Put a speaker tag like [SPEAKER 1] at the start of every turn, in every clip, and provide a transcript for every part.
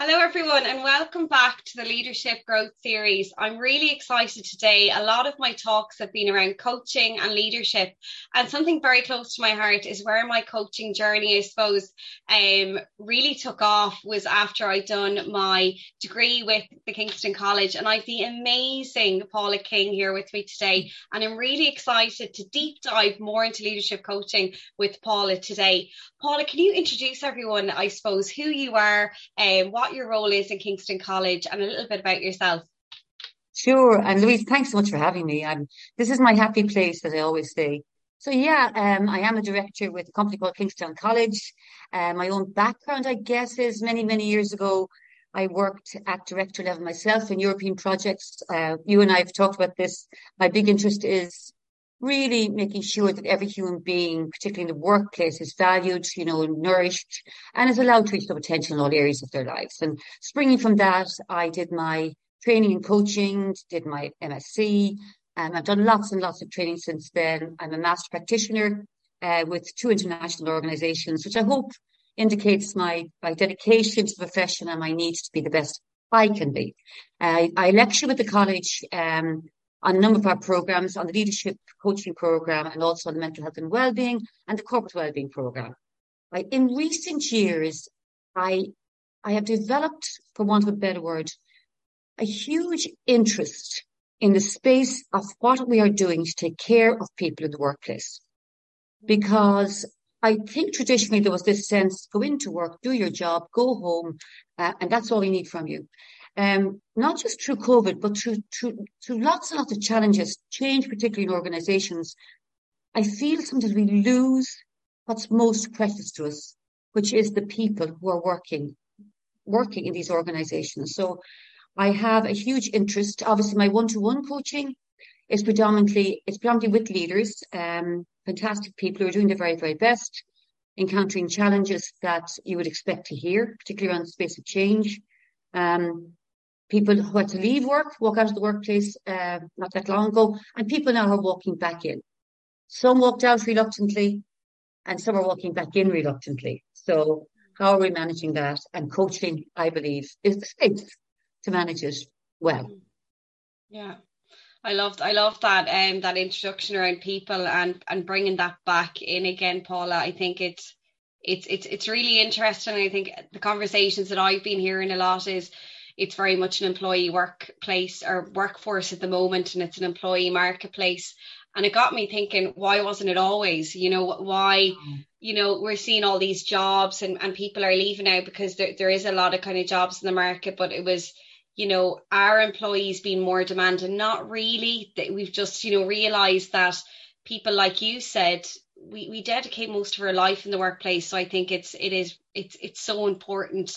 [SPEAKER 1] Hello, everyone, and welcome back to the Leadership Growth Series. I'm really excited today. A lot of my talks have been around coaching and leadership, and something very close to my heart is where my coaching journey, I suppose, um, really took off was after I'd done my degree with the Kingston College, and I've the amazing Paula King here with me today, and I'm really excited to deep dive more into leadership coaching with Paula today. Paula, can you introduce everyone, I suppose, who you are, and um, what what your role is in Kingston College and a little bit about yourself.
[SPEAKER 2] Sure. And Louise, thanks so much for having me. I'm, this is my happy place, as I always say. So yeah, um, I am a director with a company called Kingston College. Uh, my own background, I guess, is many, many years ago. I worked at director level myself in European projects. Uh, you and I have talked about this. My big interest is really making sure that every human being, particularly in the workplace, is valued, you know, nourished and is allowed to reach their potential in all areas of their lives. And springing from that, I did my training and coaching, did my MSc, and I've done lots and lots of training since then. I'm a master practitioner uh, with two international organizations, which I hope indicates my, my dedication to the profession and my need to be the best I can be. Uh, I lecture with the college um, on a number of our programs, on the leadership coaching program, and also on the mental health and well-being and the corporate well-being program. Right? In recent years, I I have developed, for want of a better word, a huge interest in the space of what we are doing to take care of people in the workplace. Because I think traditionally there was this sense, go into work, do your job, go home, uh, and that's all we need from you um, not just through COVID, but through, through, through lots and lots of challenges, change, particularly in organizations, I feel sometimes we lose what's most precious to us, which is the people who are working, working in these organizations. So I have a huge interest. Obviously, my one-to-one coaching is predominantly, it's predominantly with leaders, um, fantastic people who are doing their very, very best, encountering challenges that you would expect to hear, particularly around the space of change. Um, people who had to leave work, walk out of the workplace uh, not that long ago, and people now are walking back in. Some walked out reluctantly, and some are walking back in reluctantly. So, how are we managing that? And coaching, I believe, is the space to manage it well.
[SPEAKER 1] Yeah. I loved I loved that um that introduction around people and and bringing that back in again, Paula. I think it's it's it's it's really interesting. I think the conversations that I've been hearing a lot is it's very much an employee workplace or workforce at the moment and it's an employee marketplace. And it got me thinking why wasn't it always? You know why mm. you know we're seeing all these jobs and, and people are leaving now because there, there is a lot of kind of jobs in the market but it was you know our employees being more demanding? Not really. That we've just you know realized that people like you said we, we dedicate most of our life in the workplace. So i think it's it is it's it's so important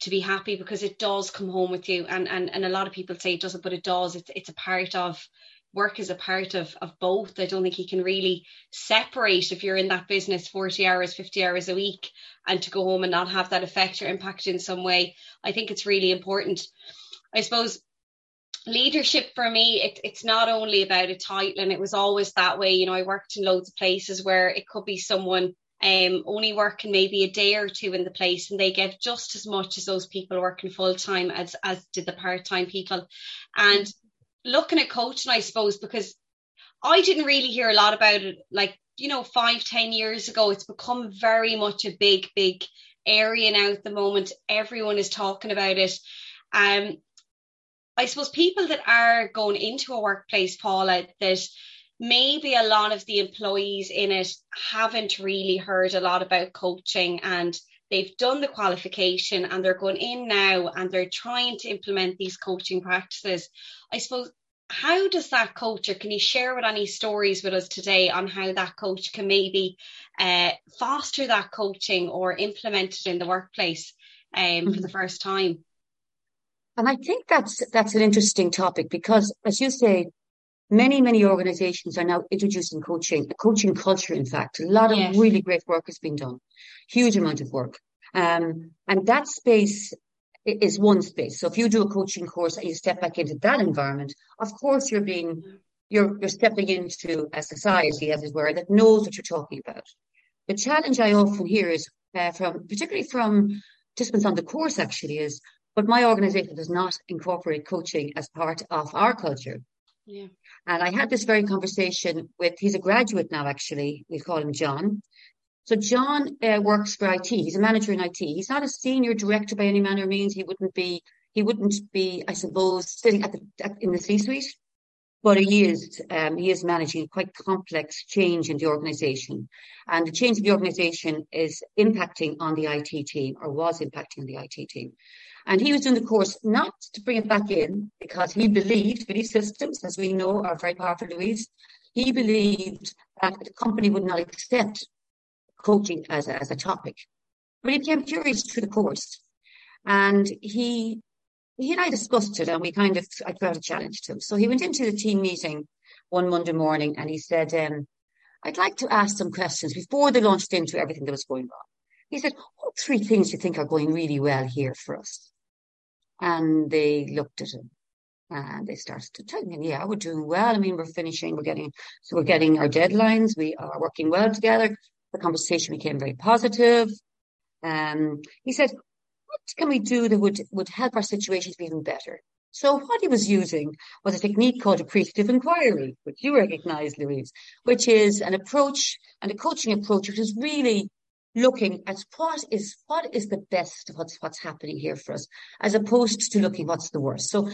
[SPEAKER 1] to be happy because it does come home with you. And and, and a lot of people say it doesn't but it does. It's it's a part of work is a part of of both. I don't think you can really separate if you're in that business 40 hours 50 hours a week and to go home and not have that effect or impact in some way. I think it's really important. I suppose leadership for me it, it's not only about a title and it was always that way. You know i worked in loads of places where it could be someone um, only working maybe a day or two in the place and they get just as much as those people working full time as as did the part-time people. And looking at coaching i suppose because i didn't really hear a lot about it like you know five ten years ago it's become very much a big big area now at the moment. Everyone is talking about it. Um i suppose people that are going into a workplace paula that maybe a lot of the employees in it haven't really heard a lot about coaching and they've done the qualification and they're going in now and they're trying to implement these coaching practices. I suppose how does that coach or can you share with any stories with us today on how that coach can maybe uh, foster that coaching or implement it in the workplace um, mm-hmm. for the first time?
[SPEAKER 2] And I think that's that's an interesting topic because, as you say, Many, many organizations are now introducing coaching, a coaching culture, in fact. A lot of yes. really great work has been done, huge amount of work. Um, and that space is one space. So if you do a coaching course and you step back into that environment, of course you're being, you're, you're stepping into a society, as it were, that knows what you're talking about. The challenge I often hear is uh, from, particularly from participants on the course actually is, but my organization does not incorporate coaching as part of our culture.
[SPEAKER 1] Yeah.
[SPEAKER 2] And I had this very conversation with, he's a graduate now, actually. We call him John. So John uh, works for IT. He's a manager in IT. He's not a senior director by any manner of means. He wouldn't be, he wouldn't be, I suppose, sitting at the, at, in the C-suite, but he is, um, he is managing quite complex change in the organization. And the change in the organization is impacting on the IT team or was impacting on the IT team. And he was doing the course not to bring it back in because he believed belief systems, as we know, are very powerful, Louise. He believed that the company would not accept coaching as a, as a topic. But he became curious through the course. And he he and I discussed it and we kind of I out a challenge to him. So he went into the team meeting one Monday morning and he said, um, I'd like to ask some questions before they launched into everything that was going on. He said, What three things do you think are going really well here for us? And they looked at him and they started to tell him, yeah, we're doing well. I mean, we're finishing, we're getting, so we're getting our deadlines. We are working well together. The conversation became very positive. Um, he said, what can we do that would, would help our situation to be even better? So what he was using was a technique called appreciative inquiry, which you recognize, Louise, which is an approach and a coaching approach, which is really looking at what is what is the best what's what's happening here for us, as opposed to looking what's the worst. So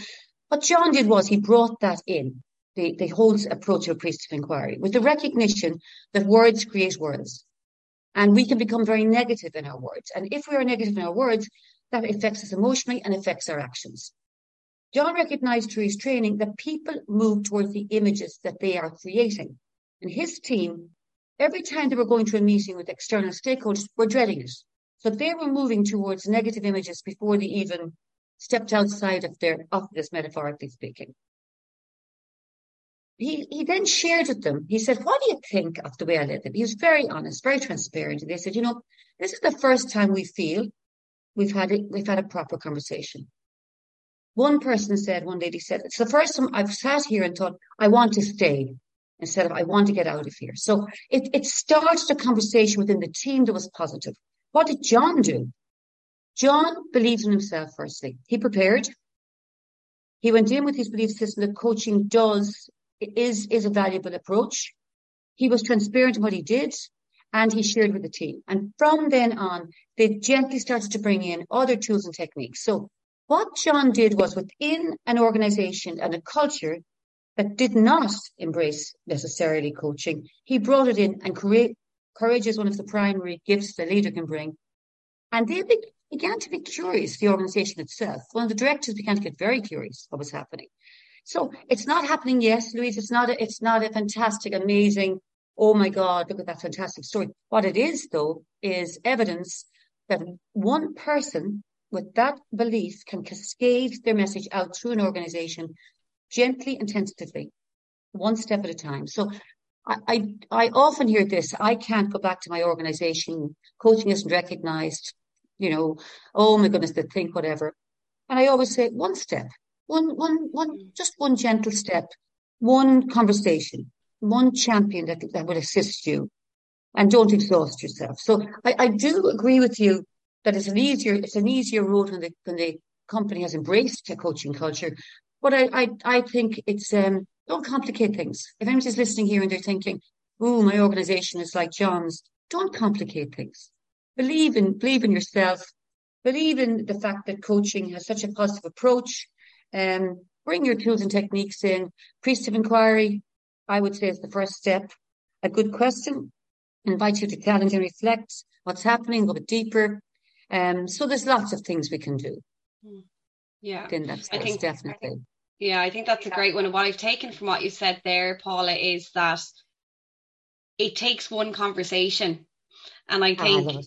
[SPEAKER 2] what John did was he brought that in, the, the whole approach of appreciative inquiry, with the recognition that words create worlds. And we can become very negative in our words. And if we are negative in our words, that affects us emotionally and affects our actions. John recognized through his training that people move towards the images that they are creating. And his team every time they were going to a meeting with external stakeholders, were dreading it. So they were moving towards negative images before they even stepped outside of their office, metaphorically speaking. He, he then shared with them, he said, what do you think of the way I led them? He was very honest, very transparent. And they said, you know, this is the first time we feel we've had it, we've had a proper conversation. One person said, one lady said, it's the first time I've sat here and thought, I want to stay instead of I want to get out of here. So it, it started a conversation within the team that was positive. What did John do? John believed in himself, firstly. He prepared. He went in with his belief system that coaching does, is, is a valuable approach. He was transparent in what he did and he shared with the team. And from then on, they gently started to bring in other tools and techniques. So what John did was within an organization and a culture, that did not embrace necessarily coaching. He brought it in and create, courage is one of the primary gifts the leader can bring. And they be, began to be curious, the organization itself. One of the directors began to get very curious what was happening. So it's not happening yet, Louise. It's not a, it's not a fantastic, amazing, oh my God, look at that fantastic story. What it is though, is evidence that one person with that belief can cascade their message out through an organization gently and tentatively, one step at a time. So I, I, I often hear this. I can't go back to my organization. Coaching isn't recognized. You know, oh my goodness, they think whatever. And I always say one step, one, one, one, just one gentle step, one conversation, one champion that, that will assist you and don't exhaust yourself. So I, I do agree with you that it's an easier, it's an easier road when the, when the company has embraced a coaching culture but I, I, I think it's, um, don't complicate things. If anybody's listening here and they're thinking, oh, my organization is like John's, don't complicate things. Believe in, believe in yourself. Believe in the fact that coaching has such a positive approach. Um, bring your tools and techniques in. Appreciative inquiry, I would say is the first step. A good question invite you to challenge and reflect what's happening, go a bit deeper. Um, so there's lots of things we can do.
[SPEAKER 1] Hmm. Yeah,
[SPEAKER 2] then that's, that's I think, definitely.
[SPEAKER 1] Yeah, I think that's a great one. And what I've taken from what you said there, Paula, is that it takes one conversation. And I think, I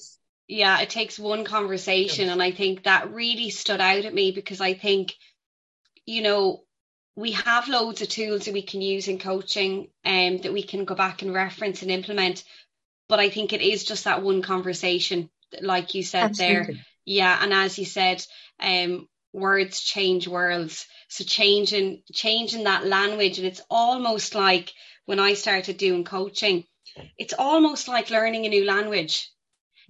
[SPEAKER 1] yeah, it takes one conversation. Yes. And I think that really stood out at me because I think, you know, we have loads of tools that we can use in coaching and um, that we can go back and reference and implement. But I think it is just that one conversation, like you said Absolutely. there. Yeah. And as you said, um, words change worlds. So changing changing that language, and it's almost like when I started doing coaching, it's almost like learning a new language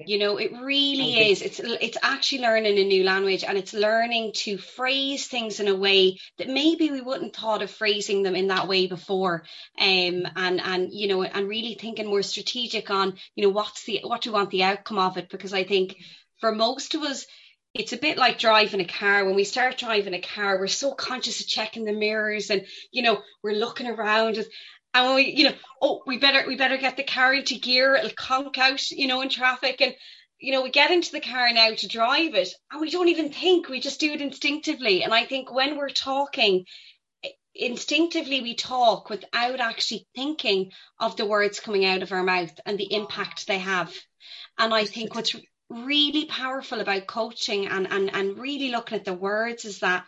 [SPEAKER 1] You know, it really is. It's it's actually learning a new language and it's learning to phrase things in a way that maybe we wouldn't thought of phrasing them in that way before. Um and and you know and really thinking more strategic on, you know, what's the what do we want the outcome of it? Because I think for most of us it's a bit like driving a car. When we start driving a car, we're so conscious of checking the mirrors and, you know, we're looking around and and we, you know, oh, we better, we better get the car into gear. It'll conk out, you know, in traffic. And, you know, we get into the car now to drive it and we don't even think, we just do it instinctively. And I think when we're talking, instinctively we talk without actually thinking of the words coming out of our mouth and the impact they have. And I think what's really powerful about coaching and, and, and really looking at the words is that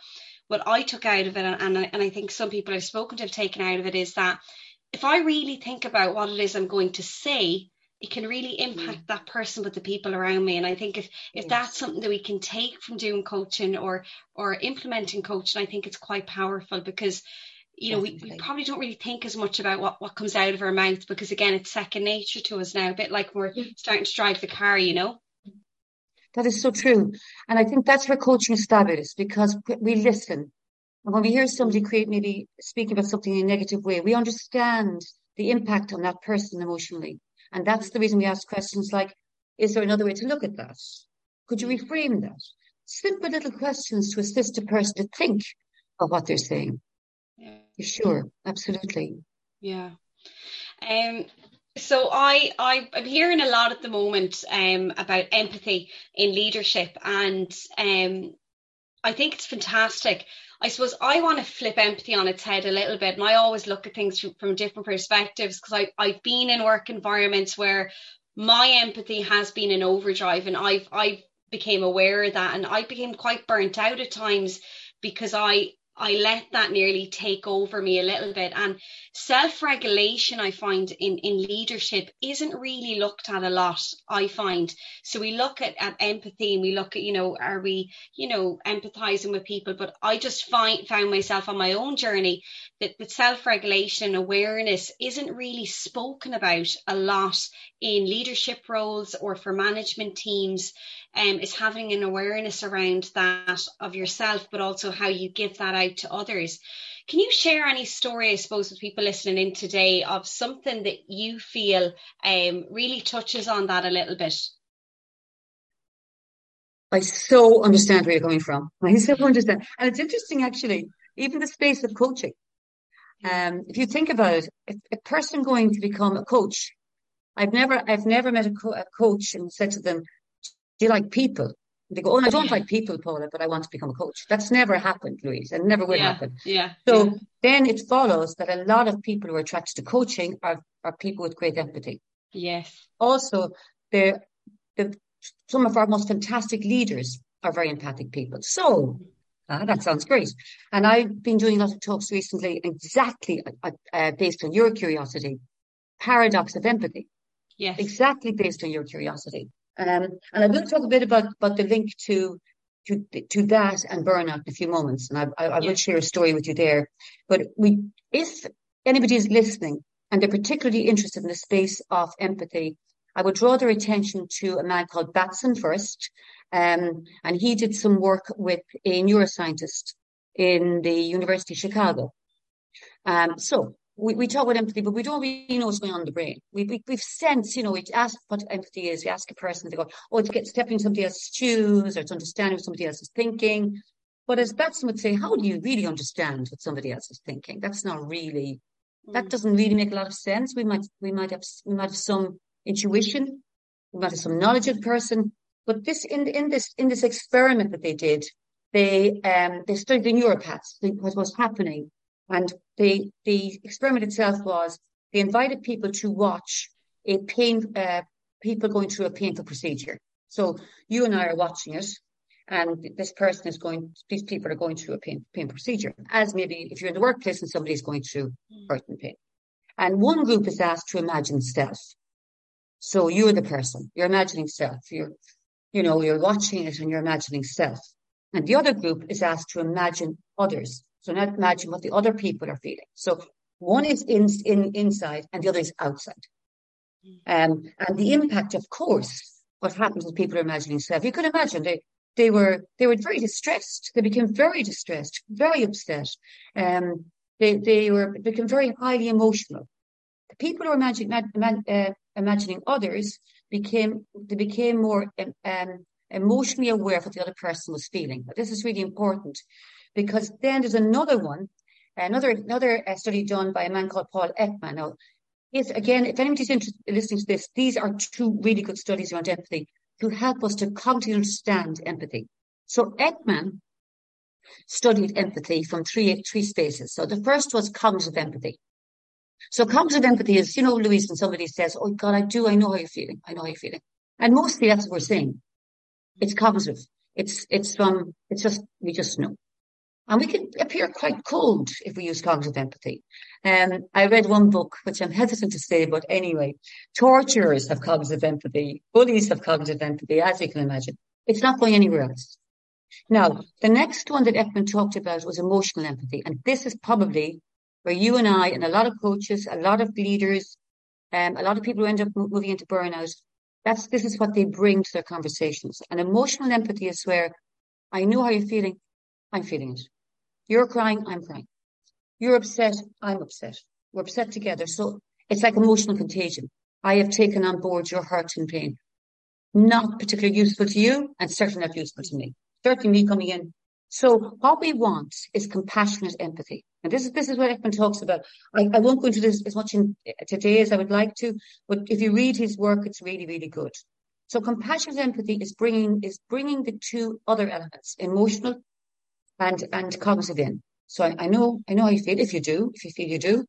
[SPEAKER 1] what I took out of it, and, and, I, and I think some people I've spoken to have taken out of it, is that if I really think about what it is I'm going to say, it can really impact mm. that person with the people around me. And I think if, if yes. that's something that we can take from doing coaching or or implementing coaching, I think it's quite powerful because you know, we, we, probably don't really think as much about what, what comes out of our mouth because again, it's second nature to us now, a bit like we're starting to drive the car, you know?
[SPEAKER 2] That is so true. And I think that's where coaching is fabulous because we listen. And when we hear somebody create, maybe speaking about something in a negative way, we understand the impact on that person emotionally. And that's the reason we ask questions like, is there another way to look at that? Could you reframe that? Simple little questions to assist a person to think of what they're saying. Yeah. Sure, absolutely.
[SPEAKER 1] Yeah. Um, so I, I I'm hearing a lot at the moment um, about empathy in leadership, and um, I think it's fantastic. I suppose I want to flip empathy on its head a little bit, and I always look at things from, from different perspectives because I I've been in work environments where my empathy has been an overdrive, and I've I became aware of that, and I became quite burnt out at times because I I let that nearly take over me a little bit. And self regulation, I find in, in leadership isn't really looked at a lot, I find. So we look at, at empathy and we look at, you know, are we, you know, empathizing with people? But I just find, found myself on my own journey that, that self regulation and awareness isn't really spoken about a lot in leadership roles or for management teams um, is having an awareness around that of yourself, but also how you give that out to others. Can you share any story, I suppose, with people listening in today of something that you feel um, really touches on that a little bit?
[SPEAKER 2] I so understand where you're coming from. I so understand. And it's interesting, actually, even the space of coaching. Um, if you think about it, if a person going to become a coach, I've never, I've never met a, co- a coach and said to them, do you like people? They go, oh, I don't like people, Paula, but I want to become a coach. That's never happened, Louise, and never will
[SPEAKER 1] yeah,
[SPEAKER 2] happen.
[SPEAKER 1] Yeah.
[SPEAKER 2] So
[SPEAKER 1] yeah.
[SPEAKER 2] then it follows that a lot of people who are attracted to coaching are, are people with great empathy.
[SPEAKER 1] Yes.
[SPEAKER 2] Also, the, the, some of our most fantastic leaders are very empathic people. So uh, that sounds great. And I've been doing a lot of talks recently, exactly uh, uh, based on your curiosity, paradox of empathy.
[SPEAKER 1] Yes.
[SPEAKER 2] Exactly based on your curiosity. Um, and I will talk a bit about, about the link to, to, to that and burnout in a few moments. And I, I, I will share a story with you there. But we, if anybody is listening and they're particularly interested in the space of empathy, I would draw their attention to a man called Batson first. Um, and he did some work with a neuroscientist in the University of Chicago. Um, so we, we talk about empathy, but we don't really know what's going on in the brain. We, we, we've sensed, you know, we ask what empathy is. We ask a person, they go, oh, it's get stepping in somebody else's shoes or it's understanding what somebody else is thinking. But as Batson would say, how do you really understand what somebody else is thinking? That's not really, that mm. doesn't really make a lot of sense. We might, we might have, we might have some intuition. We might have some knowledge of the person. But this, in, in this, in this experiment that they did, they, um, they studied the neuropaths, what was happening and the, the experiment itself was they invited people to watch a pain, uh, people going through a painful procedure. So you and I are watching it and this person is going, these people are going through a pain, pain procedure, as maybe if you're in the workplace and somebody's going through hurt and pain. And one group is asked to imagine self. So you're the person, you're imagining self, you're, you know, you're watching it and you're imagining self. And the other group is asked to imagine others. So now imagine what the other people are feeling. So one is in, in inside and the other is outside. Um, and the impact, of course, what happens when people are imagining self. You could imagine they they were they were very distressed. They became very distressed, very upset. Um, they they were became very highly emotional. The people who were imagining uh, imagining others became they became more um, emotionally aware of what the other person was feeling. But this is really important because then there's another one, another another uh, study done by a man called Paul Ekman. Now, Yes, again, if anybody's interested in listening to this, these are two really good studies around empathy to help us to cognitively understand empathy. So Ekman studied empathy from three three spaces. So the first was cognitive empathy. So cognitive empathy is, you know, Louise, when somebody says, "Oh God, I do, I know how you're feeling, I know how you're feeling," and mostly that's what we're saying. It's cognitive. It's it's from it's just we just know. And we can appear quite cold if we use cognitive empathy. Um, I read one book, which I'm hesitant to say, but anyway, torturers have cognitive empathy, bullies have cognitive empathy, as you can imagine. It's not going anywhere else. Now, the next one that Ekman talked about was emotional empathy. And this is probably where you and I and a lot of coaches, a lot of leaders, um, a lot of people who end up moving into burnout, that's, this is what they bring to their conversations. And emotional empathy is where I know how you're feeling. I'm feeling it. You're crying, I'm crying. You're upset, I'm upset. We're upset together. So it's like emotional contagion. I have taken on board your hurt and pain. Not particularly useful to you and certainly not useful to me. Certainly me coming in. So what we want is compassionate empathy. And this is, this is what Ekman talks about. I, I won't go into this as much in, today as I would like to, but if you read his work, it's really, really good. So compassionate empathy is bringing, is bringing the two other elements, emotional and and cognitive in. So I, I, know I know how you feel. If you do, if you feel you do,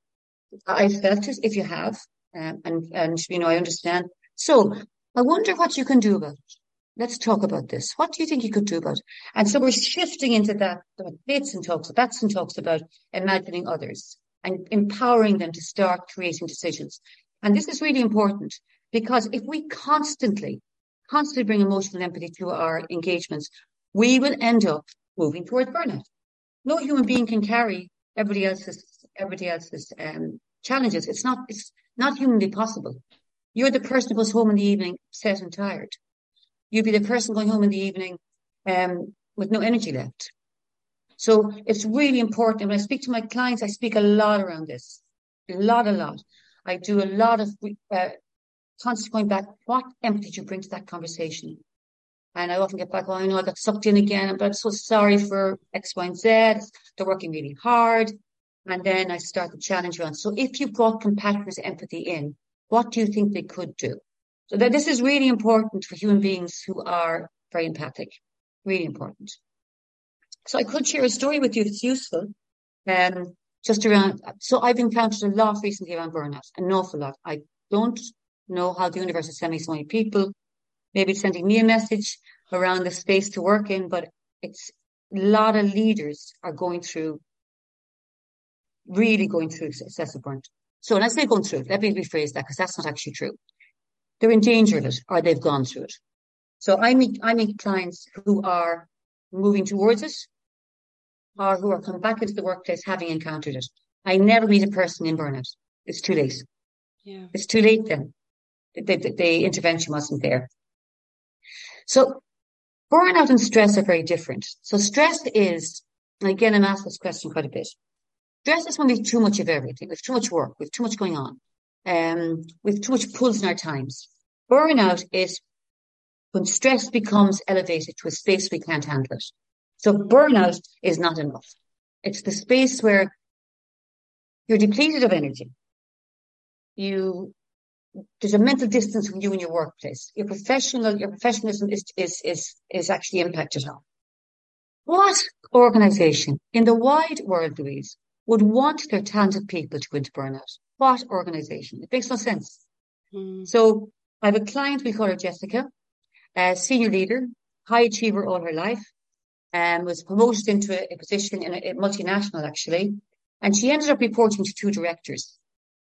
[SPEAKER 2] I felt it. If you have, um, and and you know I understand. So I wonder what you can do about it. Let's talk about this. What do you think you could do about it? And so we're shifting into that. What Bateson talks, Batson talks about imagining others and empowering them to start creating decisions. And this is really important because if we constantly, constantly bring emotional empathy to our engagements, we will end up moving towards burnout. No human being can carry everybody else's everybody else's um, challenges. It's not it's not humanly possible. You're the person who goes home in the evening set and tired. You'd be the person going home in the evening um, with no energy left. So it's really important. When I speak to my clients, I speak a lot around this, a lot, a lot. I do a lot of uh, constantly going back. What empathy did you bring to that conversation? And I often get back, oh, I know I got sucked in again, but I'm so sorry for X, Y, and Z. They're working really hard. And then I start the challenge around. So if you've brought compassionate empathy in, what do you think they could do? So that this is really important for human beings who are very empathic. Really important. So I could share a story with you it's useful. Um, just around, so I've encountered a lot recently around burnout, an awful lot. I don't know how the universe is sending so many people maybe it's sending me a message around the space to work in, but it's a lot of leaders are going through, really going through excessive burnout. So when I say going through it, let me rephrase that because that's not actually true. They're in danger of it or they've gone through it. So I meet, I meet clients who are moving towards it or who are coming back into the workplace having encountered it. I never meet a person in burnout. It's too late. Yeah. It's too late then. The, the, the intervention wasn't there. So burnout and stress are very different. So stress is, again, I'm asked this question quite a bit. Stress is when we have too much of everything. We have too much work. We have too much going on. Um, we have too much pulls in our times. Burnout is when stress becomes elevated to a space we can't handle it. So burnout is not enough. It's the space where you're depleted of energy. You there's a mental distance from you and your workplace. Your professional, your professionalism is, is, is, is actually impacted on. What organization in the wide world, Louise, would want their talented people to go into burnout? What organization? It makes no sense. Mm. So I have a client, we call her Jessica, a senior leader, high achiever all her life, and um, was promoted into a, a position in a, a multinational actually. And she ended up reporting to two directors.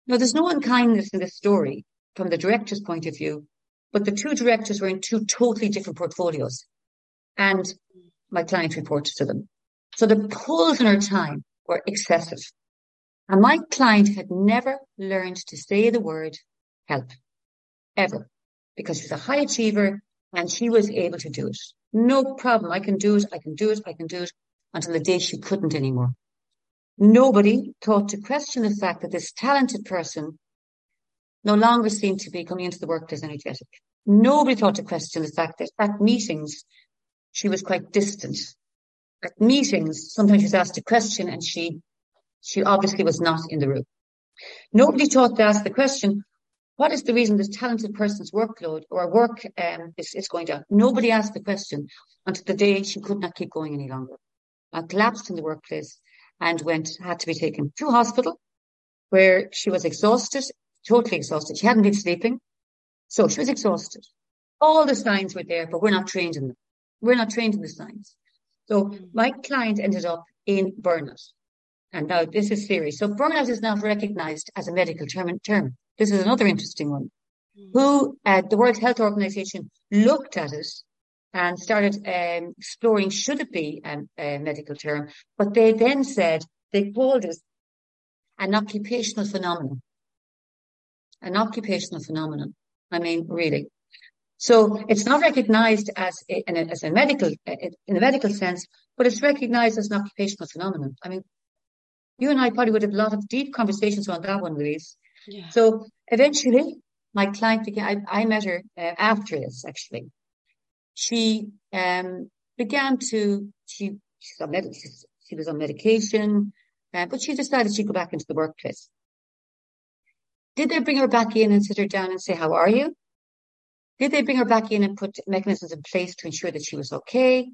[SPEAKER 2] Now, there's no unkindness in this story from the director's point of view, but the two directors were in two totally different portfolios. And my client reported to them. So the pulls in her time were excessive. And my client had never learned to say the word help ever because she's a high achiever. And she was able to do it. No problem. I can do it. I can do it. I can do it until the day she couldn't anymore. Nobody thought to question the fact that this talented person no longer seemed to be coming into the workplace energetic. Nobody thought to question the fact that at meetings, she was quite distant. At meetings, sometimes she was asked a question and she, she obviously was not in the room. Nobody thought to ask the question, what is the reason this talented person's workload or work um, is, is going down? Nobody asked the question until the day she could not keep going any longer. I collapsed in the workplace and went, had to be taken to hospital where she was exhausted, totally exhausted. She hadn't been sleeping. So she was exhausted. All the signs were there, but we're not trained in them. We're not trained in the signs. So my client ended up in burnout. And now this is serious. So burnout is not recognized as a medical term. term. This is another interesting one. Mm. Who uh, the World Health Organization looked at it and started um, exploring should it be um, a medical term, but they then said they called it an occupational phenomenon. An occupational phenomenon. I mean, really. So it's not recognized as a, as a medical, in a medical sense, but it's recognized as an occupational phenomenon. I mean, you and I probably would have a lot of deep conversations on that one, Louise. Yeah. So eventually, my client began, I, I met her uh, after this, actually. She um, began to, she, she's on med- she was on medication, uh, but she decided she'd go back into the workplace. Did they bring her back in and sit her down and say, how are you? Did they bring her back in and put mechanisms in place to ensure that she was okay?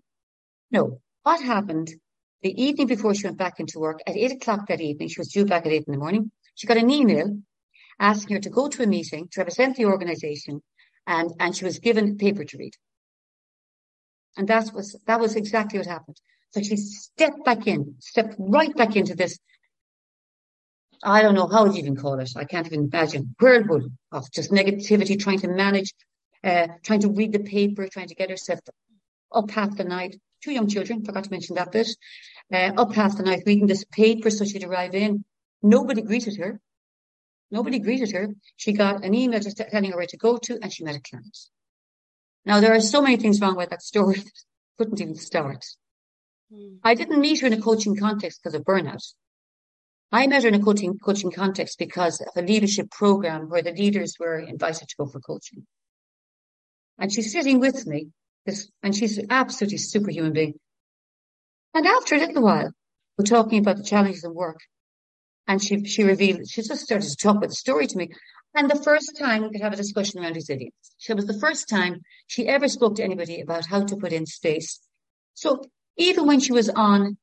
[SPEAKER 2] No. What happened the evening before she went back into work at eight o'clock that evening, she was due back at eight in the morning. She got an email asking her to go to a meeting to represent the organization and, and she was given paper to read. And that was, that was exactly what happened. So she stepped back in, stepped right back into this. I don't know how you even call it. I can't even imagine whirlpool of just negativity, trying to manage, uh, trying to read the paper, trying to get herself up half the night. Two young children, forgot to mention that bit uh, up half the night reading this paper so she'd arrive in. Nobody greeted her. Nobody greeted her. She got an email just telling her where to go to and she met a client. Now there are so many things wrong with that story that couldn't even start. Mm. I didn't meet her in a coaching context because of burnout. I met her in a coaching, coaching context because of a leadership program where the leaders were invited to go for coaching. And she's sitting with me, this, and she's an absolutely superhuman being. And after a little while, we're talking about the challenges in work. And she, she revealed, she just started to talk about the story to me. And the first time we could have a discussion around resilience. She was the first time she ever spoke to anybody about how to put in space. So even when she was on,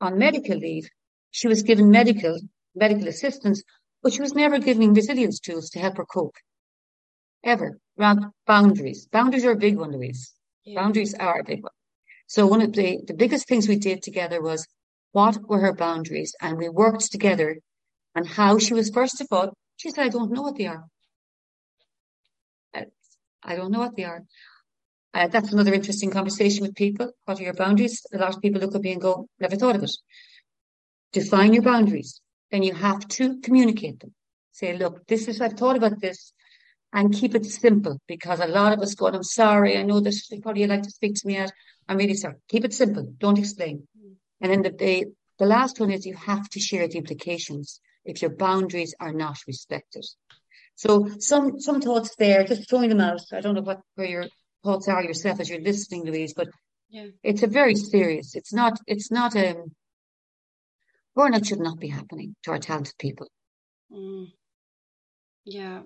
[SPEAKER 2] on medical leave, she was given medical, medical assistance, but she was never given resilience tools to help her cope. Ever. Around boundaries. Boundaries are a big one, Louise. Yeah. Boundaries are a big one. So one of the, the biggest things we did together was what were her boundaries? And we worked together on how she was, first of all, she said, I don't know what they are. I don't know what they are. Uh, that's another interesting conversation with people. What are your boundaries? A lot of people look at me and go, never thought of it. Define your boundaries. Then you have to communicate them. Say, look, this is, I've thought about this and keep it simple because a lot of us go, I'm sorry. I know this, probably like to speak to me at I'm really sorry. Keep it simple. Don't explain. And then the, the, the last one is you have to share the implications if your boundaries are not respected. So some, some thoughts there, just throwing them out. I don't know what, where your thoughts are yourself as you're listening, Louise, but yeah. it's a very serious, it's not, it's not, um, burnout should not be happening to our talented people.
[SPEAKER 1] Mm. Yeah.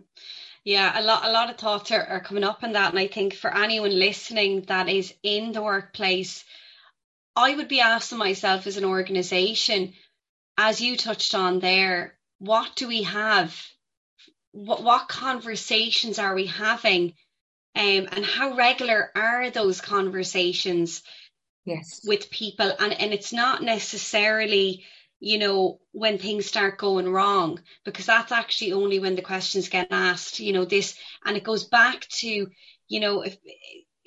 [SPEAKER 1] Yeah, a lot a lot of thoughts are, are coming up in that. And I think for anyone listening that is in the workplace, I would be asking myself as an organization, as you touched on there, what do we have? What what conversations are we having? Um, and how regular are those conversations
[SPEAKER 2] yes
[SPEAKER 1] with people and and it's not necessarily you know, when things start going wrong, because that's actually only when the questions get asked, you know, this, and it goes back to, you know, if,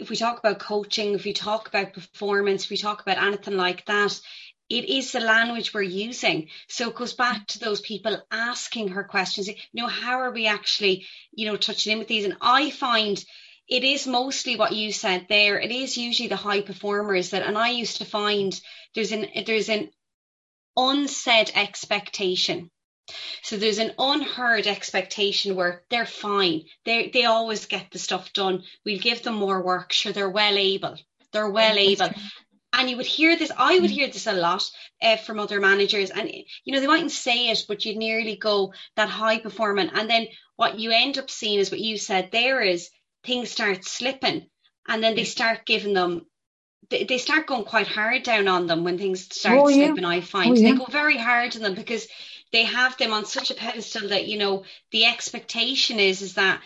[SPEAKER 1] if we talk about coaching, if we talk about performance, if we talk about anything like that, it is the language we're using. So it goes back to those people asking her questions. You know, how are we actually, you know, touching in with these? And I find it is mostly what you said there. It is usually the high performers that, and I used to find there's an there's an unsaid expectation. So there's an unheard expectation where they're fine. They they always get the stuff done. We'll give them more work. Sure, they're well able. They're well able. And you would hear this. I would hear this a lot uh, from other managers, and you know they mightn't say it, but you nearly go that high performing. And then what you end up seeing is what you said. There is things start slipping, and then they start giving them they, they start going quite hard down on them when things start oh, slipping. Yeah. I find oh, yeah. they go very hard on them because they have them on such a pedestal that you know the expectation is is that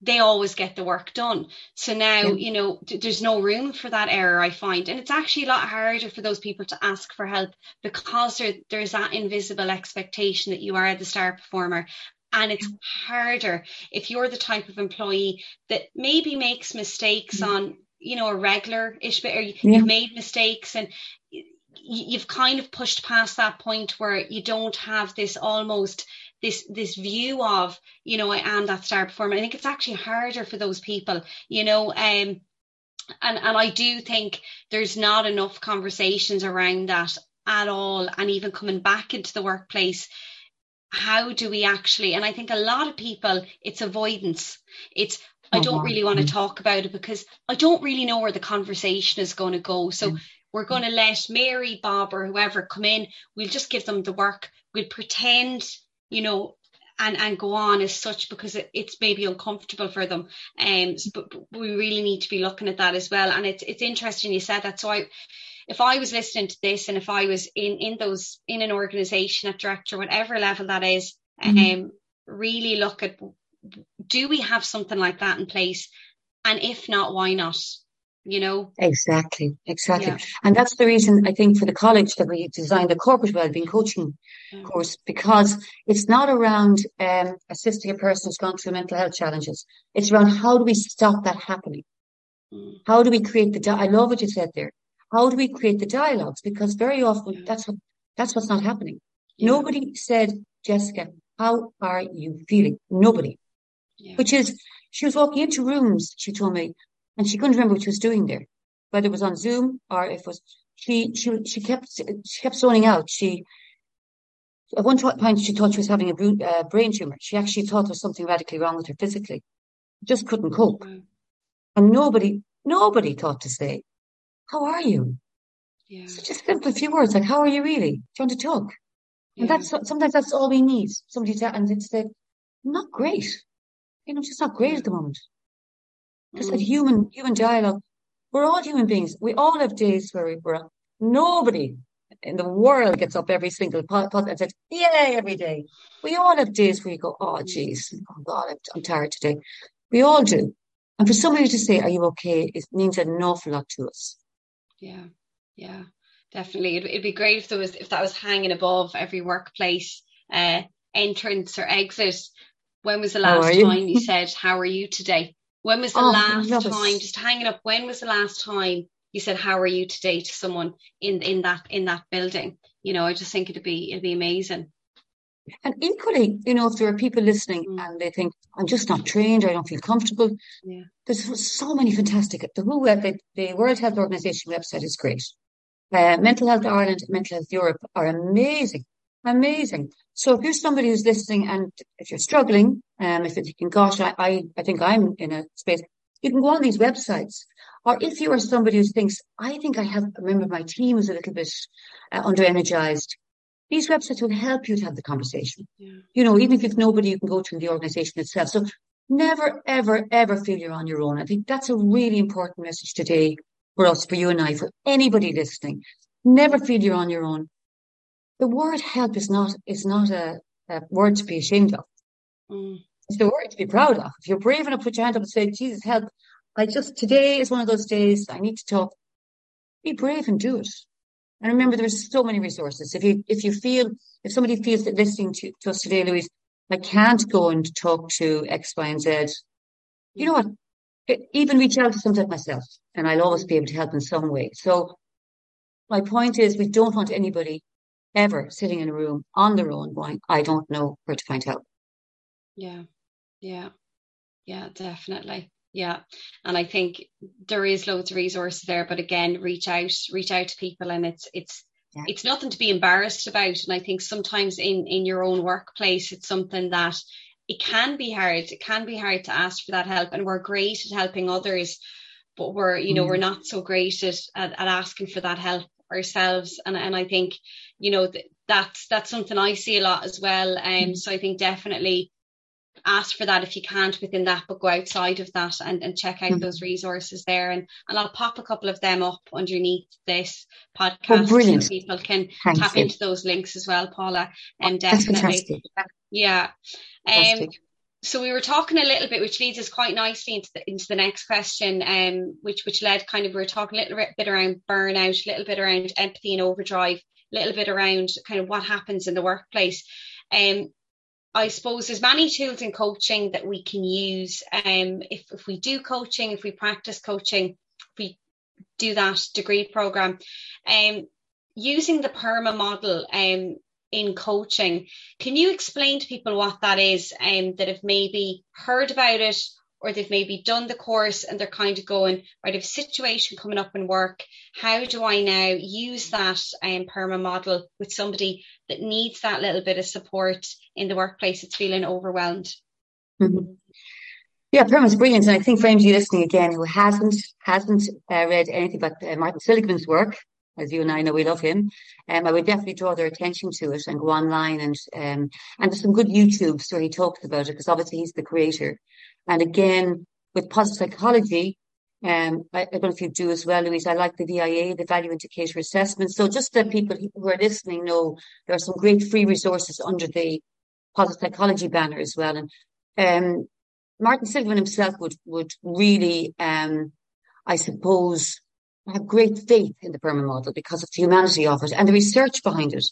[SPEAKER 1] they always get the work done. So now, yeah. you know, th- there's no room for that error, I find. And it's actually a lot harder for those people to ask for help because there, there's that invisible expectation that you are the star performer. And it's harder if you're the type of employee that maybe makes mistakes mm-hmm. on, you know, a regular ish, bit, or you've made mistakes and you've kind of pushed past that point where you don't have this almost this this view of you know I am that star performer. I think it's actually harder for those people, you know. Um, and and I do think there's not enough conversations around that at all. And even coming back into the workplace, how do we actually? And I think a lot of people, it's avoidance. It's I don't really want to talk about it because I don't really know where the conversation is going to go. So mm. We're going to let Mary, Bob, or whoever come in. We'll just give them the work. We'll pretend you know, and and go on as such because it, it's maybe uncomfortable for them. Um, but, but, we really need to be looking at that as well. And it's it's interesting you said that. So I, if I was listening to this, and if I was in in those in an organisation at director, whatever level that is, mm-hmm. um, really look at do we have something like that in place, and if not, why not? You know
[SPEAKER 2] exactly exactly yeah. and that's the reason i think for the college that we designed the corporate well-being coaching mm. course because it's not around um, assisting a person who's gone through mental health challenges it's around how do we stop that happening mm. how do we create the di- i love what you said there how do we create the dialogues because very often yeah. that's what that's what's not happening yeah. nobody said jessica how are you feeling nobody which is she was walking into rooms she told me and she couldn't remember what she was doing there, whether it was on Zoom or if it was she she she kept she kept zoning out. She at one point she thought she was having a uh, brain tumor. She actually thought there was something radically wrong with her physically. Just couldn't cope, mm. and nobody nobody thought to say, "How are you?" Yeah. So just simple few words like, "How are you really?" Do you want to talk? Yeah. And that's sometimes that's all we need. Somebody to and it's said, "Not great." You know, just not great at the moment. Just that human human dialogue. We're all human beings. We all have days where we're nobody in the world gets up every single pot, pot and says, Yay, every day. We all have days where you go, Oh jeez, oh God, I'm tired today. We all do. And for somebody to say, Are you okay? it means an awful lot to us.
[SPEAKER 1] Yeah, yeah, definitely. It'd, it'd be great if there was if that was hanging above every workplace uh entrance or exit. When was the last you? time you said, How are you today? When was the oh, last time, just hanging up, when was the last time you said, How are you today to someone in, in that in that building? You know, I just think it'd be it'd be amazing.
[SPEAKER 2] And equally, you know, if there are people listening mm. and they think, I'm just not trained, I don't feel comfortable. Yeah. There's so many fantastic. The WHO, the, the World Health Organization website is great. Uh, Mental Health Ireland, Mental Health Europe are amazing, amazing. So if you're somebody who's listening and if you're struggling, um, if you're thinking, gosh, I, I, I think I'm in a space, you can go on these websites. Or if you are somebody who thinks, I think I have a member of my team is a little bit uh, under energized, these websites will help you to have the conversation. Yeah. You know, even if you've nobody you can go to in the organization itself. So never, ever, ever feel you're on your own. I think that's a really important message today for us, for you and I, for anybody listening. Never feel you're on your own the word help is not is not a, a word to be ashamed of. Mm. It's the word to be proud of. If you're brave enough to put your hand up and say, Jesus, help. I just, today is one of those days I need to talk. Be brave and do it. And remember, there's so many resources. If you, if you feel, if somebody feels that listening to, to us today, Louise, I can't go and talk to X, Y, and Z, you know what? Even reach out to somebody like myself and I'll always be able to help in some way. So my point is we don't want anybody ever sitting in a room on their own going, I don't know where to find help.
[SPEAKER 1] Yeah, yeah, yeah, definitely. Yeah. And I think there is loads of resources there, but again, reach out, reach out to people and it's, it's, yeah. it's nothing to be embarrassed about. And I think sometimes in, in your own workplace, it's something that it can be hard. It can be hard to ask for that help. And we're great at helping others, but we're, you know, mm. we're not so great at, at, at, asking for that help ourselves. And, and I think, you know, that's, that's something I see a lot as well. And um, mm. so I think definitely ask for that if you can't within that, but go outside of that and, and check out mm-hmm. those resources there. And, and I'll pop a couple of them up underneath this podcast
[SPEAKER 2] oh,
[SPEAKER 1] so people can Thanks tap into those links as well, Paula. And um, definitely. Yeah. Um, so we were talking a little bit, which leads us quite nicely into the, into the next question, um, which which led kind of we were talking a little bit around burnout, a little bit around empathy and overdrive, a little bit around kind of what happens in the workplace. Um, I suppose there's many tools in coaching that we can use. Um, if, if we do coaching, if we practice coaching, if we do that degree program, um, using the PERMA model um, in coaching, can you explain to people what that is um, that have maybe heard about it or they've maybe done the course and they're kind of going, right, if situation coming up in work, how do I now use that um, PERMA model with somebody that needs that little bit of support in the workplace that's feeling overwhelmed?
[SPEAKER 2] Mm-hmm. Yeah, PERMA is brilliant. And I think for anybody listening again who hasn't hasn't uh, read anything about uh, Martin Seligman's work, as you and I know we love him, um, I would definitely draw their attention to it and go online and um, and there's some good YouTubes where he talks about it because obviously he's the creator. And again, with positive psychology, um, I, I, don't know if you do as well, Louise. I like the VIA, the Value Indicator Assessment. So just that people who are listening know there are some great free resources under the positive psychology banner as well. And um, Martin Seligman himself would would really, um, I suppose, have great faith in the PERMA model because of the humanity of it and the research behind it.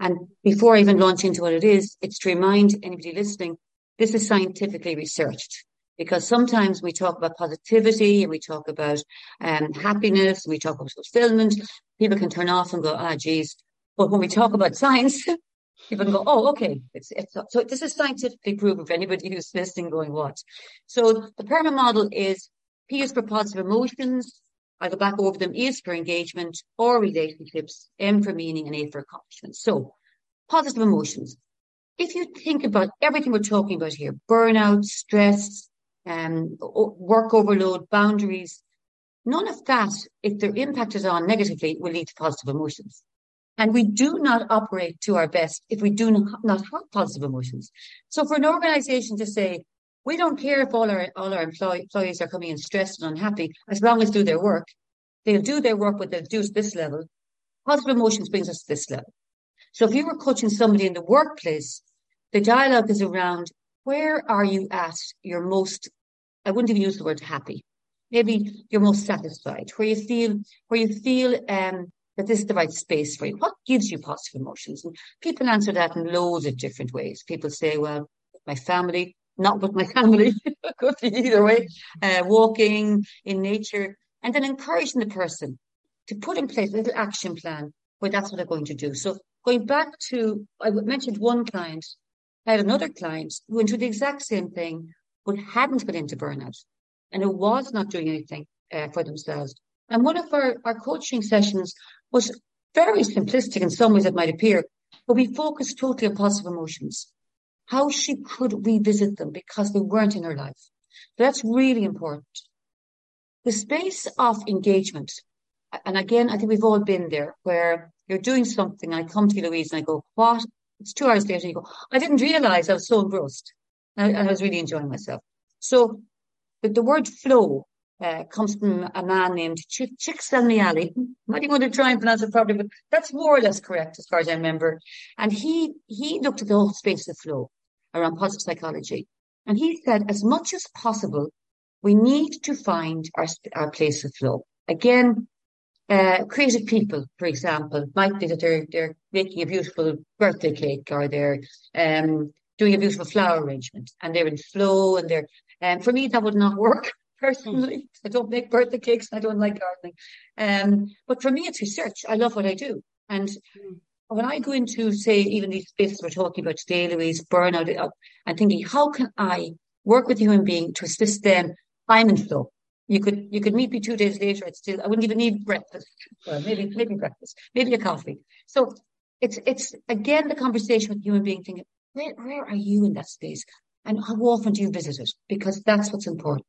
[SPEAKER 2] And before I even launch into what it is, it's to remind anybody listening, this is scientifically researched because sometimes we talk about positivity and we talk about um, happiness we talk about fulfillment. People can turn off and go, ah, geez. But when we talk about science, people can go, oh, okay. It's, it's, so this is scientifically proven for anybody who's listening going, what? So the PERMA model is P is for positive emotions. I go back over them. Is for engagement or relationships. M for meaning and A for accomplishment. So positive emotions. If you think about everything we're talking about here, burnout, stress, um, work overload, boundaries. None of that, if they're impacted on negatively, will lead to positive emotions. And we do not operate to our best if we do not have positive emotions. So for an organization to say, we don't care if all our all our employees are coming in stressed and unhappy, as long as do their work, they'll do their work, but they'll do this level. Positive emotions brings us to this level. So if you were coaching somebody in the workplace, the dialogue is around where are you at your most, I wouldn't even use the word happy, maybe you're most satisfied, where you feel, where you feel, um, that this is the right space for you. What gives you positive emotions? And people answer that in loads of different ways. People say, well, my family, not with my family, could be either way, uh, walking in nature, and then encouraging the person to put in place a little action plan where that's what they're going to do. So going back to, I mentioned one client I had another client who went through the exact same thing, but hadn't got into burnout and who was not doing anything uh, for themselves. And one of our, our coaching sessions was very simplistic in some ways it might appear, but we focused totally on positive emotions. How she could revisit them because they weren't in her life. That's really important. The space of engagement. And again, I think we've all been there where you're doing something. I come to you, Louise, and I go, what it's two hours later, you go, I didn't realize I was so engrossed. And I, was really enjoying myself. So but the word flow uh, comes from a man named Ch- Csikszentmihalyi. Not even going to try and pronounce it properly, but that's more or less correct as far as I remember. And he, he looked at the whole space of flow around positive psychology. And he said, as much as possible, we need to find our, our place of flow. Again, uh, creative people, for example, might be that they're, they're making a beautiful birthday cake or they're um, doing a beautiful flower arrangement and they're in flow and they're, um, for me, that would not work personally. I don't make birthday cakes. I don't like gardening. Um, but for me, it's research. I love what I do. And when I go into, say, even these spaces we're talking about today, Louise, burnout, uh, I'm thinking, how can I work with a human being to assist them I'm in flow. You could you could meet me two days later. I'd still I wouldn't even need breakfast. Well, maybe maybe breakfast, maybe a coffee. So it's it's again the conversation with human being thinking, where where are you in that space? And how often do you visit it? Because that's what's important.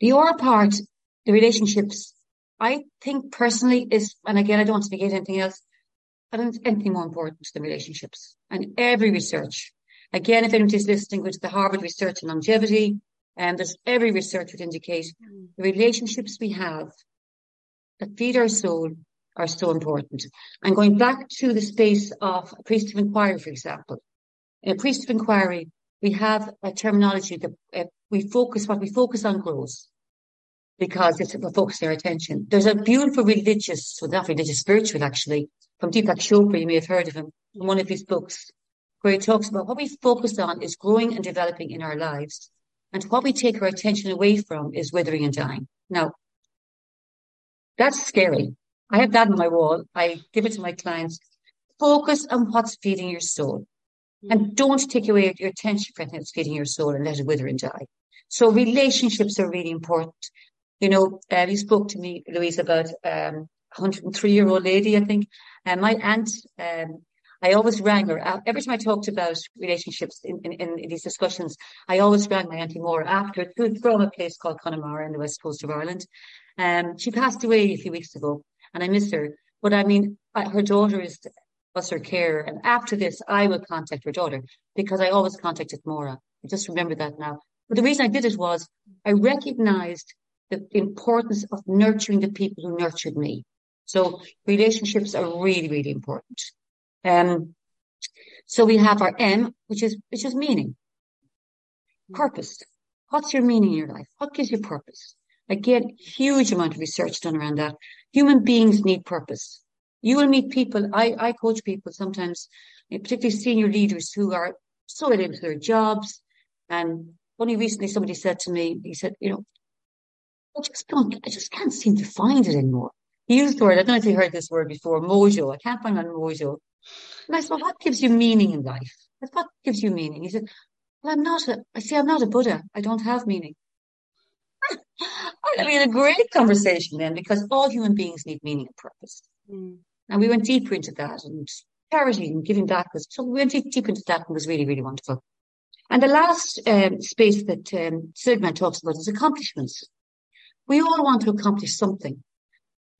[SPEAKER 2] The other part, the relationships, I think personally is, and again, I don't want to negate anything else. I don't think anything more important than relationships. And every research, again, if anybody's listening, go to the Harvard Research on Longevity, and there's every research would indicate the relationships we have that feed our soul are so important. And going back to the space of appreciative inquiry, for example, in appreciative inquiry, we have a terminology that uh, we focus, what we focus on grows because it's focusing our attention. There's a beautiful religious, well not religious, spiritual actually, from Deepak Chopra, you may have heard of him, in one of his books, where he talks about what we focus on is growing and developing in our lives. And what we take our attention away from is withering and dying. Now, that's scary. I have that on my wall. I give it to my clients. Focus on what's feeding your soul. And mm. don't take away your attention from what's feeding your soul and let it wither and die. So relationships are really important. You know, uh, you spoke to me, Louise, about um, 103 year old lady, I think. And my aunt, um, I always rang her uh, every time I talked about relationships in, in, in these discussions. I always rang my auntie Maura after, who's from a place called Connemara in the west coast of Ireland. Um, she passed away a few weeks ago, and I miss her. But I mean, her daughter is was her care, and after this, I will contact her daughter because I always contacted Maura. I just remember that now. But the reason I did it was I recognized the importance of nurturing the people who nurtured me. So relationships are really, really important. Um, so we have our M, which is, which is meaning. Purpose. What's your meaning in your life? What gives you purpose? Again, huge amount of research done around that. Human beings need purpose. You will meet people, I, I coach people sometimes, particularly senior leaders who are so into their jobs. And only recently somebody said to me, he said, you know, I just don't, I just can't seem to find it anymore. He used the word, I don't know if you heard this word before, mojo. I can't find my mojo. And I said, well, what gives you meaning in life? What gives you meaning? He said, well, I'm not a, I see, I'm not a Buddha. I don't have meaning. I mean, a great conversation then because all human beings need meaning and purpose. Mm. And we went deeper into that and charity and giving back was, so we went deep, deep into that and was really, really wonderful. And the last um, space that um, Seligman talks about is accomplishments. We all want to accomplish something.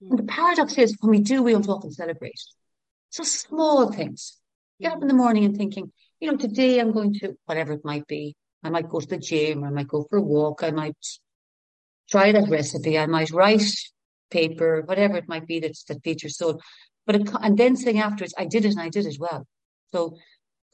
[SPEAKER 2] And the paradox is when we do, we don't often celebrate. So small things. Get up in the morning and thinking, you know, today I'm going to, whatever it might be. I might go to the gym, or I might go for a walk, I might try that recipe, I might write paper, whatever it might be that's, that features soul. But, it, and then saying afterwards, I did it and I did it well. So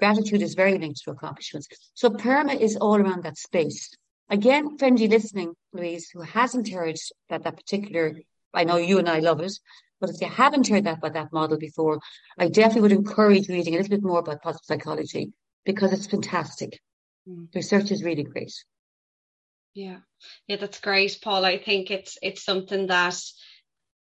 [SPEAKER 2] gratitude is very linked to accomplishments. So PERMA is all around that space. Again, friendly listening, Louise, who hasn't heard that that particular, I know you and I love it, but if you haven't heard that about that model before, I definitely would encourage reading a little bit more about positive psychology because it's fantastic. Mm. The research is really great.
[SPEAKER 1] Yeah, yeah, that's great, Paul. I think it's it's something that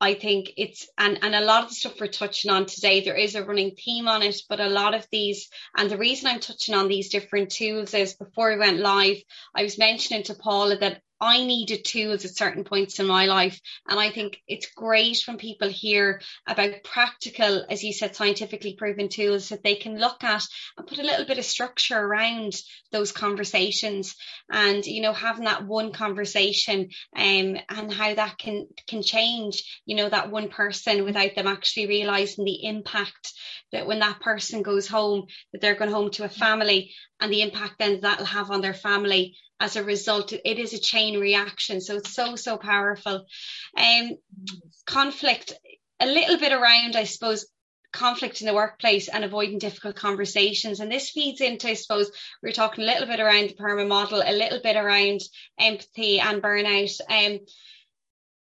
[SPEAKER 1] I think it's and and a lot of the stuff we're touching on today, there is a running theme on it, but a lot of these and the reason I'm touching on these different tools is before we went live, I was mentioning to Paula that I needed tools at certain points in my life. And I think it's great when people hear about practical, as you said, scientifically proven tools that they can look at and put a little bit of structure around those conversations and, you know, having that one conversation um, and how that can, can change, you know, that one person without them actually realizing the impact that when that person goes home, that they're going home to a family and the impact then that'll have on their family as a result it is a chain reaction. So it's so so powerful. Um conflict a little bit around i suppose conflict in the workplace and avoiding difficult conversations. And this feeds into i suppose we are talking a little bit around the perma model a little bit around empathy and burnout. Um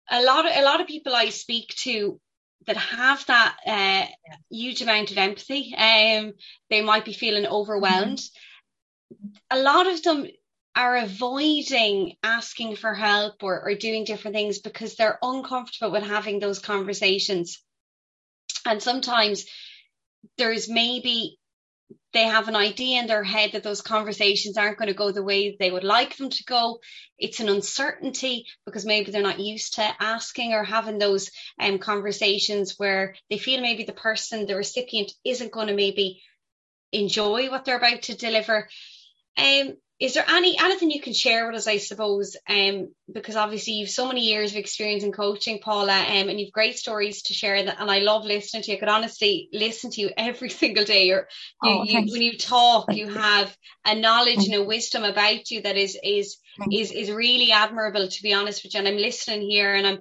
[SPEAKER 1] a lot of a lot of people i speak to that have that uh, huge amount of empathy um they might be feeling overwhelmed. Mm-hmm. a lot of them are avoiding asking for help or, or doing different things because they're uncomfortable with having those conversations. And sometimes there's maybe they have an idea in their head that those conversations aren't going to go the way they would like them to go. It's an uncertainty because maybe they're not used to asking or having those um, conversations where they feel maybe the person, the recipient, isn't going to maybe enjoy what they're about to deliver. Um, is there any anything you can share with us, I suppose? Um, because obviously you've so many years of experience in coaching, Paula, um, and you've great stories to share. And I love listening to you. I could honestly listen to you every single day. Oh, you, you, when you talk, you have a knowledge and a wisdom about you that is is is is really admirable. To be honest with you, and I'm listening here, and I'm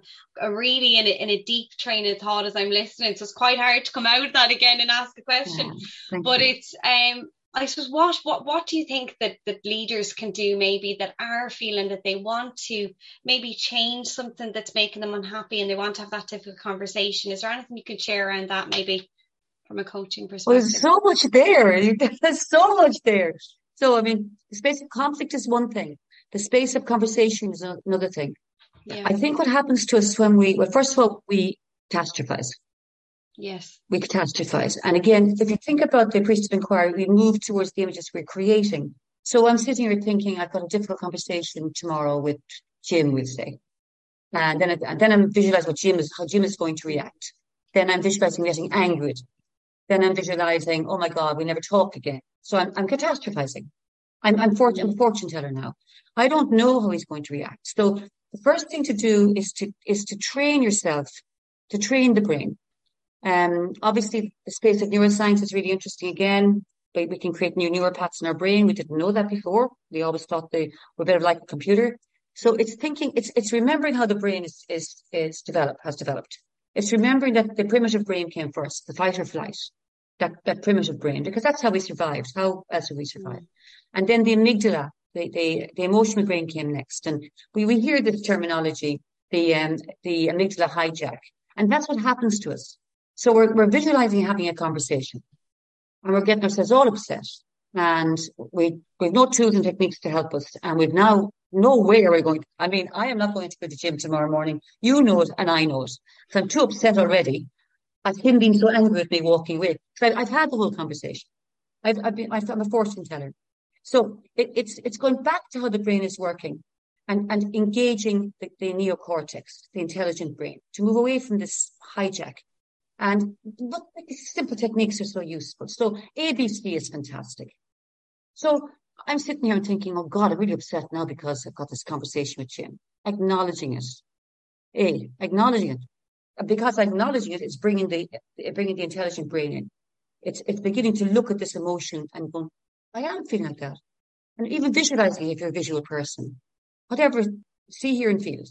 [SPEAKER 1] really in a, in a deep train of thought as I'm listening. So it's quite hard to come out of that again and ask a question. Yeah, but you. it's um I suppose what what what do you think that that leaders can do maybe that are feeling that they want to maybe change something that's making them unhappy and they want to have that difficult conversation? Is there anything you could share around that maybe from a coaching perspective?
[SPEAKER 2] Well, there's so much there. There's so much there. So I mean, the space of conflict is one thing. The space of conversation is another thing. Yeah. I think what happens to us when we well, first of all, we catastrophize.
[SPEAKER 1] Yes.
[SPEAKER 2] We catastrophize. And again, if you think about the appreciative inquiry, we move towards the images we're creating. So I'm sitting here thinking I've got a difficult conversation tomorrow with Jim, we'll say. And then, and then I'm visualizing what Jim is, how Jim is going to react. Then I'm visualizing getting angry. Then I'm visualizing, oh my God, we never talk again. So I'm, I'm catastrophizing. I'm, I'm, fortune, I'm a fortune teller now. I don't know how he's going to react. So the first thing to do is to, is to train yourself, to train the brain. Um, obviously, the space of neuroscience is really interesting again. We can create new neural paths in our brain. We didn't know that before. We always thought they were a bit of like a computer. So it's thinking, it's it's remembering how the brain is is is developed, has developed. It's remembering that the primitive brain came first, the fight or flight, that that primitive brain, because that's how we survived. How else would we survive? And then the amygdala, the the, the emotional brain came next. And we, we hear this terminology, the um the amygdala hijack. And that's what happens to us. So we're, we're visualizing having a conversation and we're getting ourselves all upset and we, we've no tools and techniques to help us. And we've now no way are we going. To, I mean, I am not going to go to the gym tomorrow morning. You know it and I know it. So I'm too upset already at him being so angry with me walking away. So I've, I've had the whole conversation. I've, I've been, I'm a fortune teller. So it, it's, it's going back to how the brain is working and, and engaging the, the neocortex, the intelligent brain, to move away from this hijack and but simple techniques are so useful. So ABC is fantastic. So I'm sitting here and thinking, oh God, I'm really upset now because I've got this conversation with Jim. Acknowledging it. A, acknowledging it. Because acknowledging it is bringing the, bringing the intelligent brain in. It's, it's beginning to look at this emotion and going, I am feeling like that. And even visualizing if you're a visual person, whatever, see, hear and feel.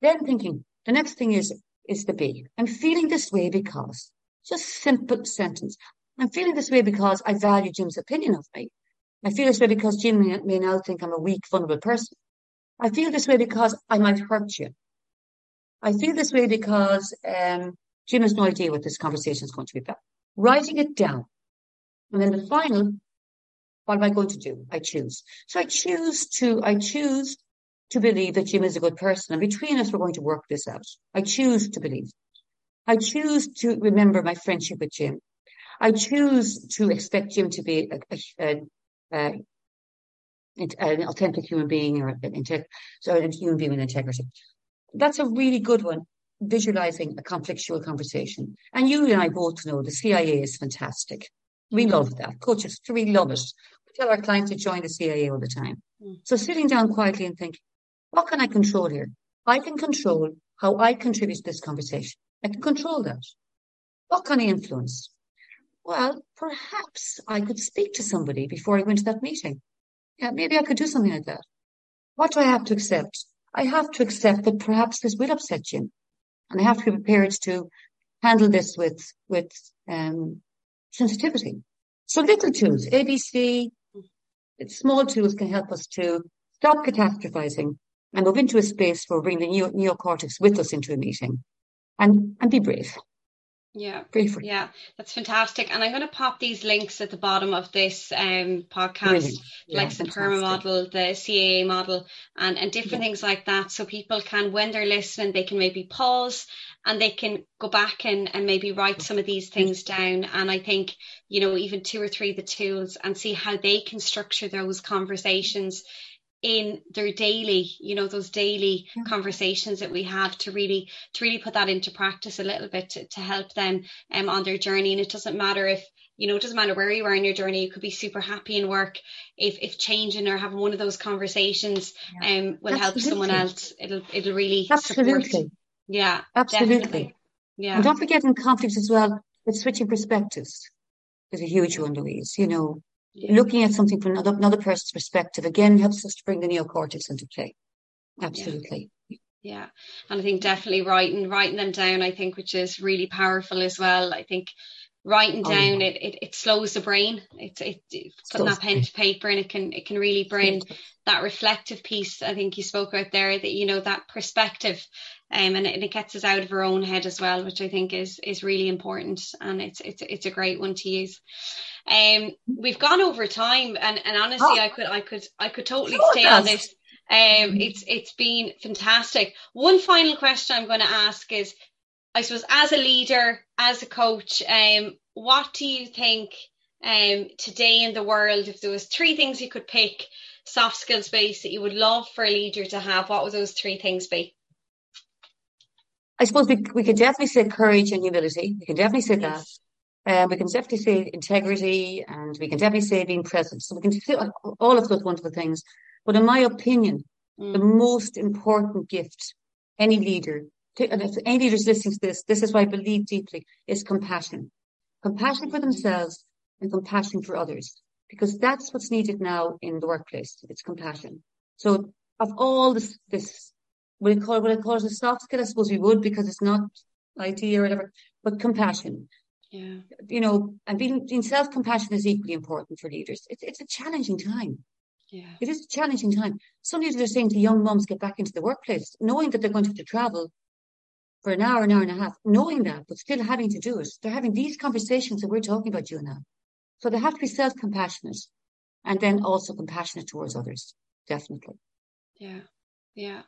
[SPEAKER 2] Then thinking, the next thing is is the B. I'm feeling this way because, just simple sentence. I'm feeling this way because I value Jim's opinion of me. I feel this way because Jim may, now think I'm a weak, vulnerable person. I feel this way because I might hurt you. I feel this way because um, Jim has no idea what this conversation is going to be about. Writing it down. And then the final, what am I going to do? I choose. So I choose to, I choose to believe that Jim is a good person. And between us, we're going to work this out. I choose to believe. I choose to remember my friendship with Jim. I choose to expect Jim to be a, a, a, an authentic human being or an so a human being with integrity. That's a really good one. Visualizing a conflictual conversation. And you and I both know the CIA is fantastic. We love that. Coaches, we love it. We tell our clients to join the CIA all the time. Mm. So sitting down quietly and thinking, what can I control here? I can control how I contribute to this conversation. I can control that. What can I influence? Well, perhaps I could speak to somebody before I went to that meeting. Yeah, maybe I could do something like that. What do I have to accept? I have to accept that perhaps this will upset Jim. And I have to be prepared to handle this with, with, um, sensitivity. So little tools, ABC, small tools can help us to stop catastrophizing and move into a space where we bring the neo- neocortex with us into a meeting and, and be brave.
[SPEAKER 1] Yeah. Yeah. That's fantastic. And I'm going to pop these links at the bottom of this um, podcast, yeah, like the PERMA model, the CIA model, and, and different yeah. things like that. So people can, when they're listening, they can maybe pause and they can go back and, and maybe write some of these things down. And I think, you know, even two or three of the tools and see how they can structure those conversations in their daily you know those daily yeah. conversations that we have to really to really put that into practice a little bit to, to help them um, on their journey and it doesn't matter if you know it doesn't matter where you are in your journey you could be super happy in work if if changing or having one of those conversations yeah. um will absolutely. help someone else it'll it'll really absolutely support. yeah
[SPEAKER 2] absolutely definitely. yeah and don't forget in conflicts as well it's switching perspectives is a huge one louise you know yeah. looking at something from another, another person's perspective again helps us to bring the neocortex into play. Absolutely.
[SPEAKER 1] Yeah. yeah. And I think definitely writing, writing them down, I think, which is really powerful as well. I think writing oh, down it, it, it slows the brain. It's it, it putting that pen to paper and it can it can really bring that reflective piece I think you spoke about there that you know that perspective um, and, it, and it gets us out of our own head as well, which I think is is really important and it's it's it's a great one to use. Um, we've gone over time, and, and honestly, oh. I could I could I could totally stay on this. Um, it's it's been fantastic. One final question I'm going to ask is, I suppose, as a leader, as a coach, um, what do you think um, today in the world, if there was three things you could pick, soft skills based that you would love for a leader to have, what would those three things be?
[SPEAKER 2] I suppose we we can definitely say courage and humility. We can definitely say that. Um, we can definitely say integrity and we can definitely say being present. So we can say all of those wonderful things. But in my opinion, mm. the most important gift any leader, any leader is listening to this, this is why I believe deeply, is compassion. Compassion for themselves and compassion for others. Because that's what's needed now in the workplace. It's compassion. So of all this, this, call it, what I call it a soft skill, I suppose we would because it's not IT or whatever, but compassion.
[SPEAKER 1] Yeah.
[SPEAKER 2] You know, and being, being self compassion is equally important for leaders. It's, it's a challenging time.
[SPEAKER 1] Yeah.
[SPEAKER 2] It is a challenging time. Some leaders are saying to young moms, get back into the workplace, knowing that they're going to have to travel for an hour, an hour and a half, knowing that, but still having to do it. They're having these conversations that we're talking about, you. So they have to be self compassionate and then also compassionate towards others. Definitely.
[SPEAKER 1] Yeah. Yeah.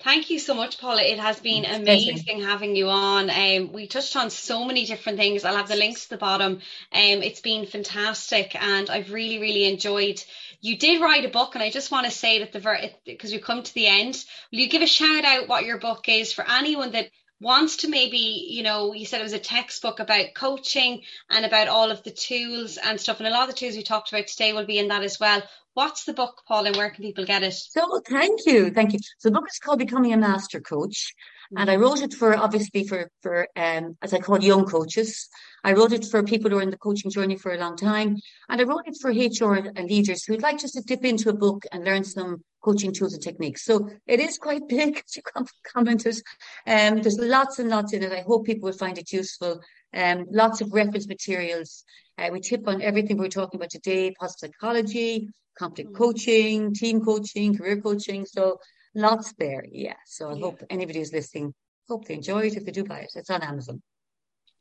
[SPEAKER 1] Thank you so much, Paula. It has been amazing having you on. Um, we touched on so many different things. I'll have the links to the bottom. Um, it's been fantastic, and I've really, really enjoyed. You did write a book, and I just want to say that the ver because we've come to the end. Will you give a shout out what your book is for anyone that wants to maybe, you know, you said it was a textbook about coaching and about all of the tools and stuff. And a lot of the tools we talked about today will be in that as well. What's the book, Paul, and where can people get it?
[SPEAKER 2] So thank you. Thank you. So the book is called Becoming a Master Coach. And I mm-hmm. wrote it for obviously for for um as I call young coaches. I wrote it for people who are in the coaching journey for a long time. And I wrote it for HR and leaders who'd like just to dip into a book and learn some coaching tools and techniques. So it is quite big, as you commented. Um, there's lots and lots in it. I hope people will find it useful. Um, lots of reference materials. Uh, we tip on everything we're talking about today, positive psychology, conflict mm-hmm. coaching, team coaching, career coaching. So lots there. Yeah. So I yeah. hope anybody who's listening, hope they enjoy it. If they do buy it, it's on Amazon.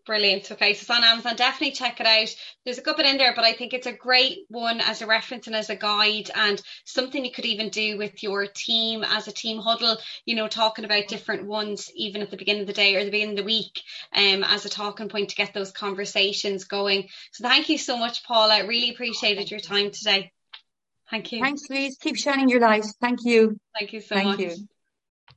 [SPEAKER 1] Brilliant. Okay, so it's on Amazon. Definitely check it out. There's a good bit in there, but I think it's a great one as a reference and as a guide, and something you could even do with your team as a team huddle. You know, talking about different ones, even at the beginning of the day or the beginning of the week, um, as a talking point to get those conversations going. So thank you so much, Paula. I really appreciated your time today. Thank you.
[SPEAKER 2] Thanks, Louise. Keep shining your light. Thank you.
[SPEAKER 1] Thank you so Thank much. You.